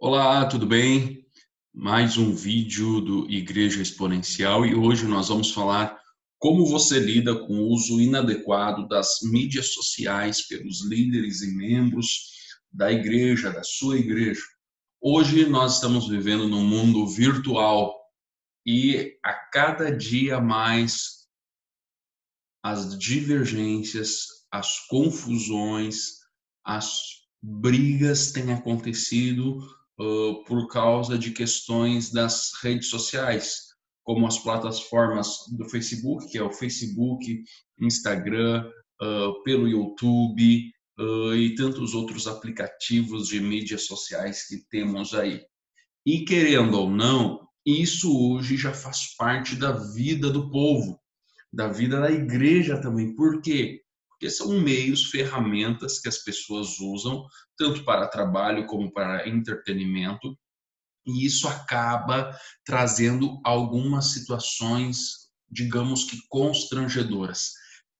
Olá, tudo bem? Mais um vídeo do Igreja Exponencial e hoje nós vamos falar como você lida com o uso inadequado das mídias sociais pelos líderes e membros da igreja, da sua igreja. Hoje nós estamos vivendo num mundo virtual e a cada dia mais as divergências, as confusões, as brigas têm acontecido por causa de questões das redes sociais, como as plataformas do Facebook, que é o Facebook, Instagram, uh, pelo YouTube uh, e tantos outros aplicativos de mídias sociais que temos aí. E querendo ou não, isso hoje já faz parte da vida do povo, da vida da igreja também. Por quê? Porque são meios, ferramentas que as pessoas usam, tanto para trabalho como para entretenimento, e isso acaba trazendo algumas situações, digamos que constrangedoras.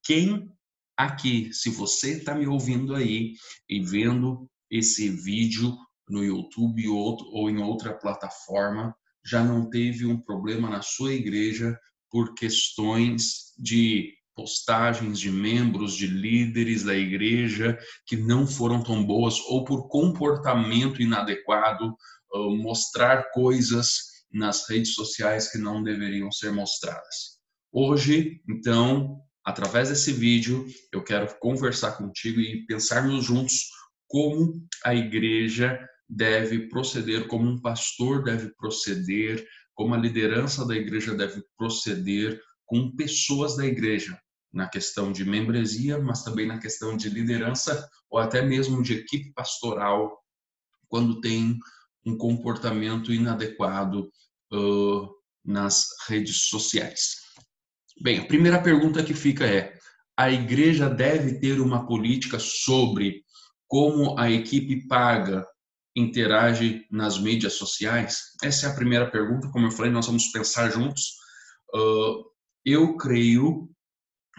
Quem aqui, se você está me ouvindo aí e vendo esse vídeo no YouTube ou, em outra plataforma, já não teve um problema na sua igreja por questões de postagens de membros, de líderes da igreja que não foram tão boas ou por comportamento inadequado, mostrar coisas nas redes sociais que não deveriam ser mostradas. Hoje, então, através desse vídeo, eu quero conversar contigo e pensarmos juntos como a igreja deve proceder, como um pastor deve proceder, como a liderança da igreja deve proceder com pessoas da igreja, na questão de membresia, mas também na questão de liderança ou até mesmo de equipe pastoral, quando tem um comportamento inadequado uh, nas redes sociais. Bem, a primeira pergunta que fica é: a igreja deve ter uma política sobre como a equipe paga interage nas mídias sociais? Essa é a primeira pergunta. Como eu falei, nós vamos pensar juntos. Uh, eu creio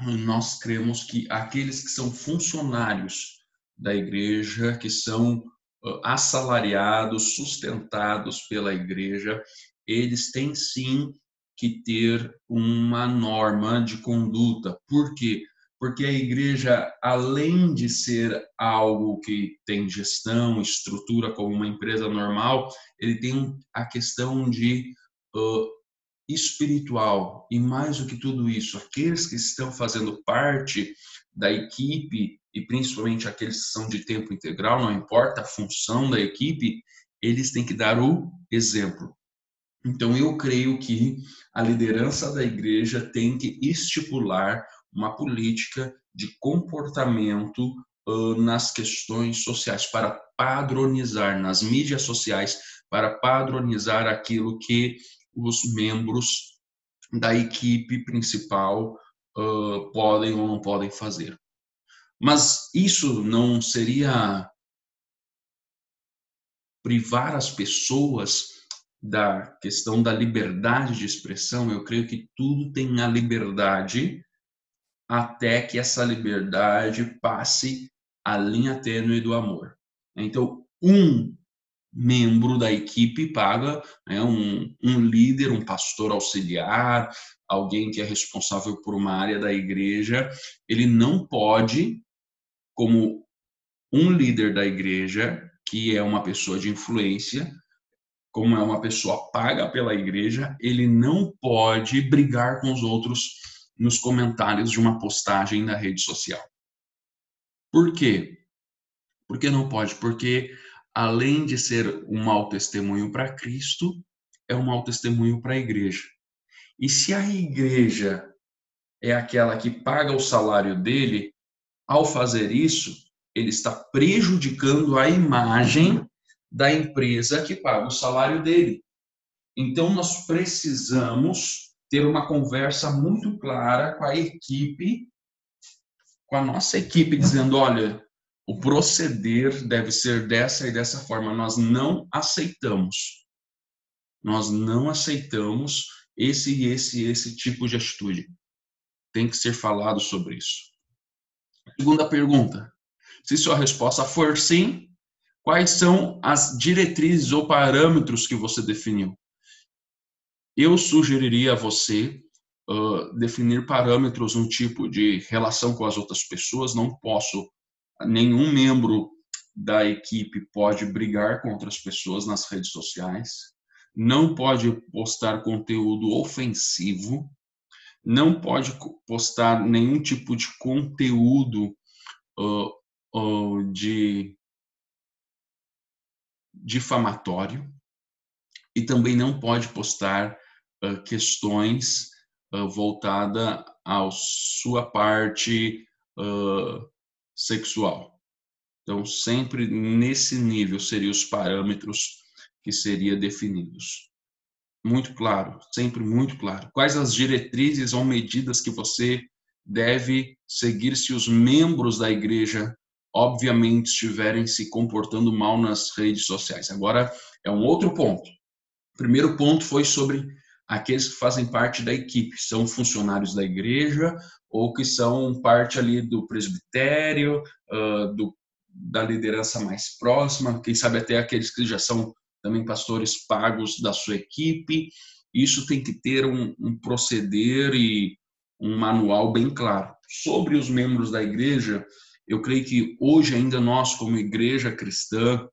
nós cremos que aqueles que são funcionários da igreja, que são assalariados, sustentados pela igreja, eles têm sim que ter uma norma de conduta. Por quê? Porque a igreja, além de ser algo que tem gestão, estrutura como uma empresa normal, ele tem a questão de uh, espiritual e mais do que tudo isso, aqueles que estão fazendo parte da equipe e principalmente aqueles que são de tempo integral, não importa a função da equipe, eles têm que dar o exemplo. Então eu creio que a liderança da igreja tem que estipular uma política de comportamento uh, nas questões sociais para padronizar nas mídias sociais para padronizar aquilo que os membros da equipe principal uh, podem ou não podem fazer. Mas isso não seria privar as pessoas da questão da liberdade de expressão. Eu creio que tudo tem a liberdade até que essa liberdade passe a linha tênue do amor. Então, um membro da equipe paga né, um, um líder, um pastor auxiliar, alguém que é responsável por uma área da igreja, ele não pode, como um líder da igreja, que é uma pessoa de influência, como é uma pessoa paga pela igreja, ele não pode brigar com os outros nos comentários de uma postagem na rede social. Por quê? Por que não pode? Porque além de ser um mau testemunho para Cristo, é um mau testemunho para a igreja. E se a igreja é aquela que paga o salário dele, ao fazer isso, ele está prejudicando a imagem da empresa que paga o salário dele. Então, nós precisamos ter uma conversa muito clara com a equipe, com a nossa equipe, dizendo: olha, o proceder deve ser dessa e dessa forma. Nós não aceitamos. Nós não aceitamos esse e esse esse tipo de atitude. Tem que ser falado sobre isso. Segunda pergunta. Se sua resposta for sim, Quais são as diretrizes ou parâmetros que você definiu? Eu sugeriria a você uh, definir parâmetros um tipo de relação com as outras pessoas. Não posso, nenhum membro da equipe pode brigar com outras pessoas nas redes sociais, não pode postar conteúdo ofensivo, não pode postar nenhum tipo de conteúdo uh, uh, de difamatório e também não pode postar uh, questões uh, voltada à sua parte uh, sexual. Então, sempre nesse nível seriam os parâmetros que seriam definidos. Muito claro, sempre muito claro. Quais as diretrizes ou medidas que você deve seguir se os membros da igreja obviamente estiverem se comportando mal nas redes sociais. Agora é um outro ponto. O primeiro ponto foi sobre aqueles que fazem parte da equipe, são funcionários da igreja ou que são parte ali do presbitério, uh, do, da liderança mais próxima, quem sabe até aqueles que já são também pastores pagos da sua equipe. Isso tem que ter um, um proceder e um manual bem claro. Sobre os membros da igreja, eu creio que hoje ainda nós, como igreja cristã,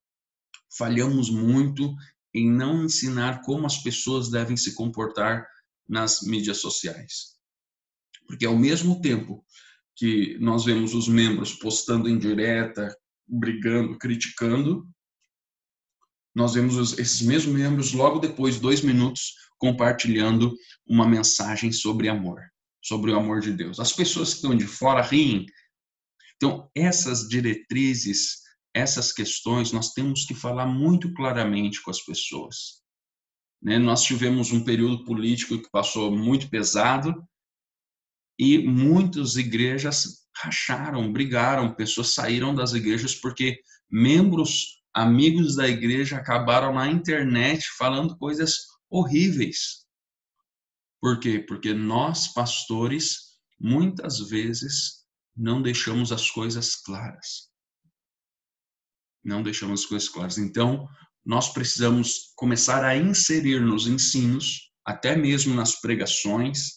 falhamos muito em não ensinar como as pessoas devem se comportar nas mídias sociais. Porque ao mesmo tempo que nós vemos os membros postando em direta, brigando, criticando, nós vemos esses mesmos membros logo depois, dois minutos, compartilhando uma mensagem sobre amor, sobre o amor de Deus. As pessoas que estão de fora riem então, essas diretrizes, essas questões, nós temos que falar muito claramente com as pessoas. Né? Nós tivemos um período político que passou muito pesado e muitas igrejas racharam, brigaram, pessoas saíram das igrejas porque membros, amigos da igreja acabaram na internet falando coisas horríveis. Por quê? Porque nós, pastores, muitas vezes não deixamos as coisas claras. Não deixamos as coisas claras. Então, nós precisamos começar a inserir nos ensinos, até mesmo nas pregações,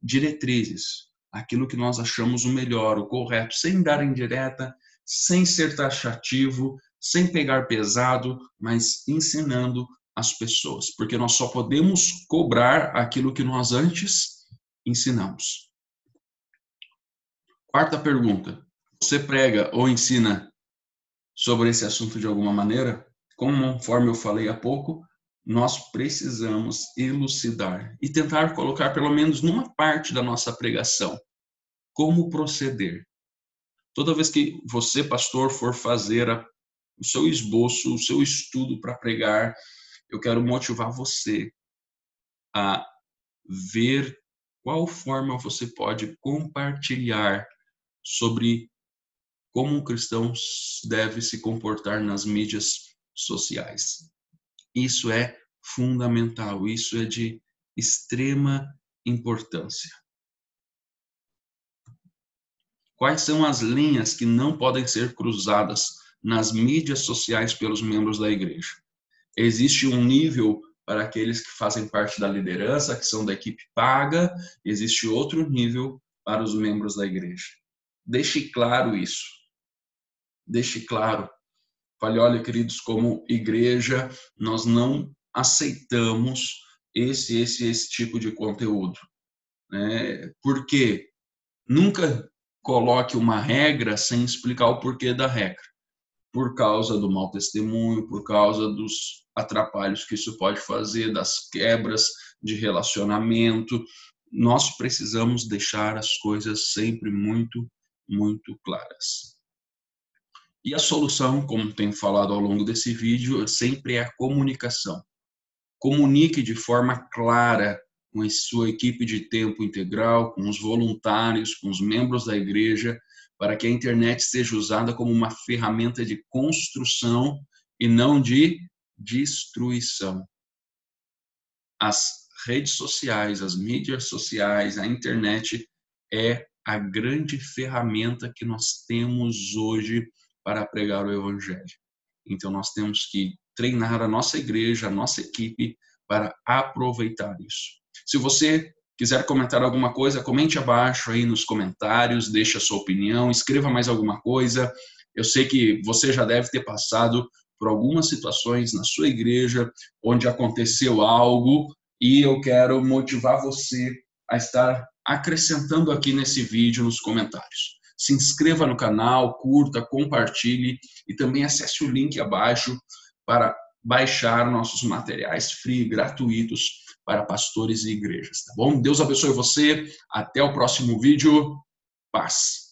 diretrizes, aquilo que nós achamos o melhor, o correto, sem dar indireta, sem ser taxativo, sem pegar pesado, mas ensinando as pessoas, porque nós só podemos cobrar aquilo que nós antes ensinamos. Quarta pergunta: você prega ou ensina sobre esse assunto de alguma maneira? Conforme eu falei há pouco, nós precisamos elucidar e tentar colocar pelo menos numa parte da nossa pregação como proceder. Toda vez que você, pastor, for fazer a, o seu esboço, o seu estudo para pregar, eu quero motivar você a ver qual forma você pode compartilhar sobre como um cristão deve se comportar nas mídias sociais. Isso é fundamental, isso é de extrema importância. Quais são as linhas que não podem ser cruzadas nas mídias sociais pelos membros da igreja? Existe um nível para aqueles que fazem parte da liderança, que são da equipe paga, existe outro nível para os membros da igreja. Deixe claro isso. Deixe claro. Fale, olha, queridos, como igreja, nós não aceitamos esse, esse, esse tipo de conteúdo. Né? Por quê? Nunca coloque uma regra sem explicar o porquê da regra. Por causa do mau testemunho, por causa dos atrapalhos que isso pode fazer, das quebras de relacionamento. Nós precisamos deixar as coisas sempre muito muito claras. E a solução, como tenho falado ao longo desse vídeo, sempre é a comunicação. Comunique de forma clara com a sua equipe de tempo integral, com os voluntários, com os membros da igreja, para que a internet seja usada como uma ferramenta de construção e não de destruição. As redes sociais, as mídias sociais, a internet é a grande ferramenta que nós temos hoje para pregar o Evangelho. Então nós temos que treinar a nossa igreja, a nossa equipe para aproveitar isso. Se você quiser comentar alguma coisa, comente abaixo aí nos comentários, deixe a sua opinião, escreva mais alguma coisa. Eu sei que você já deve ter passado por algumas situações na sua igreja onde aconteceu algo e eu quero motivar você a estar acrescentando aqui nesse vídeo nos comentários. Se inscreva no canal, curta, compartilhe e também acesse o link abaixo para baixar nossos materiais free, gratuitos para pastores e igrejas, tá bom? Deus abençoe você. Até o próximo vídeo. Paz.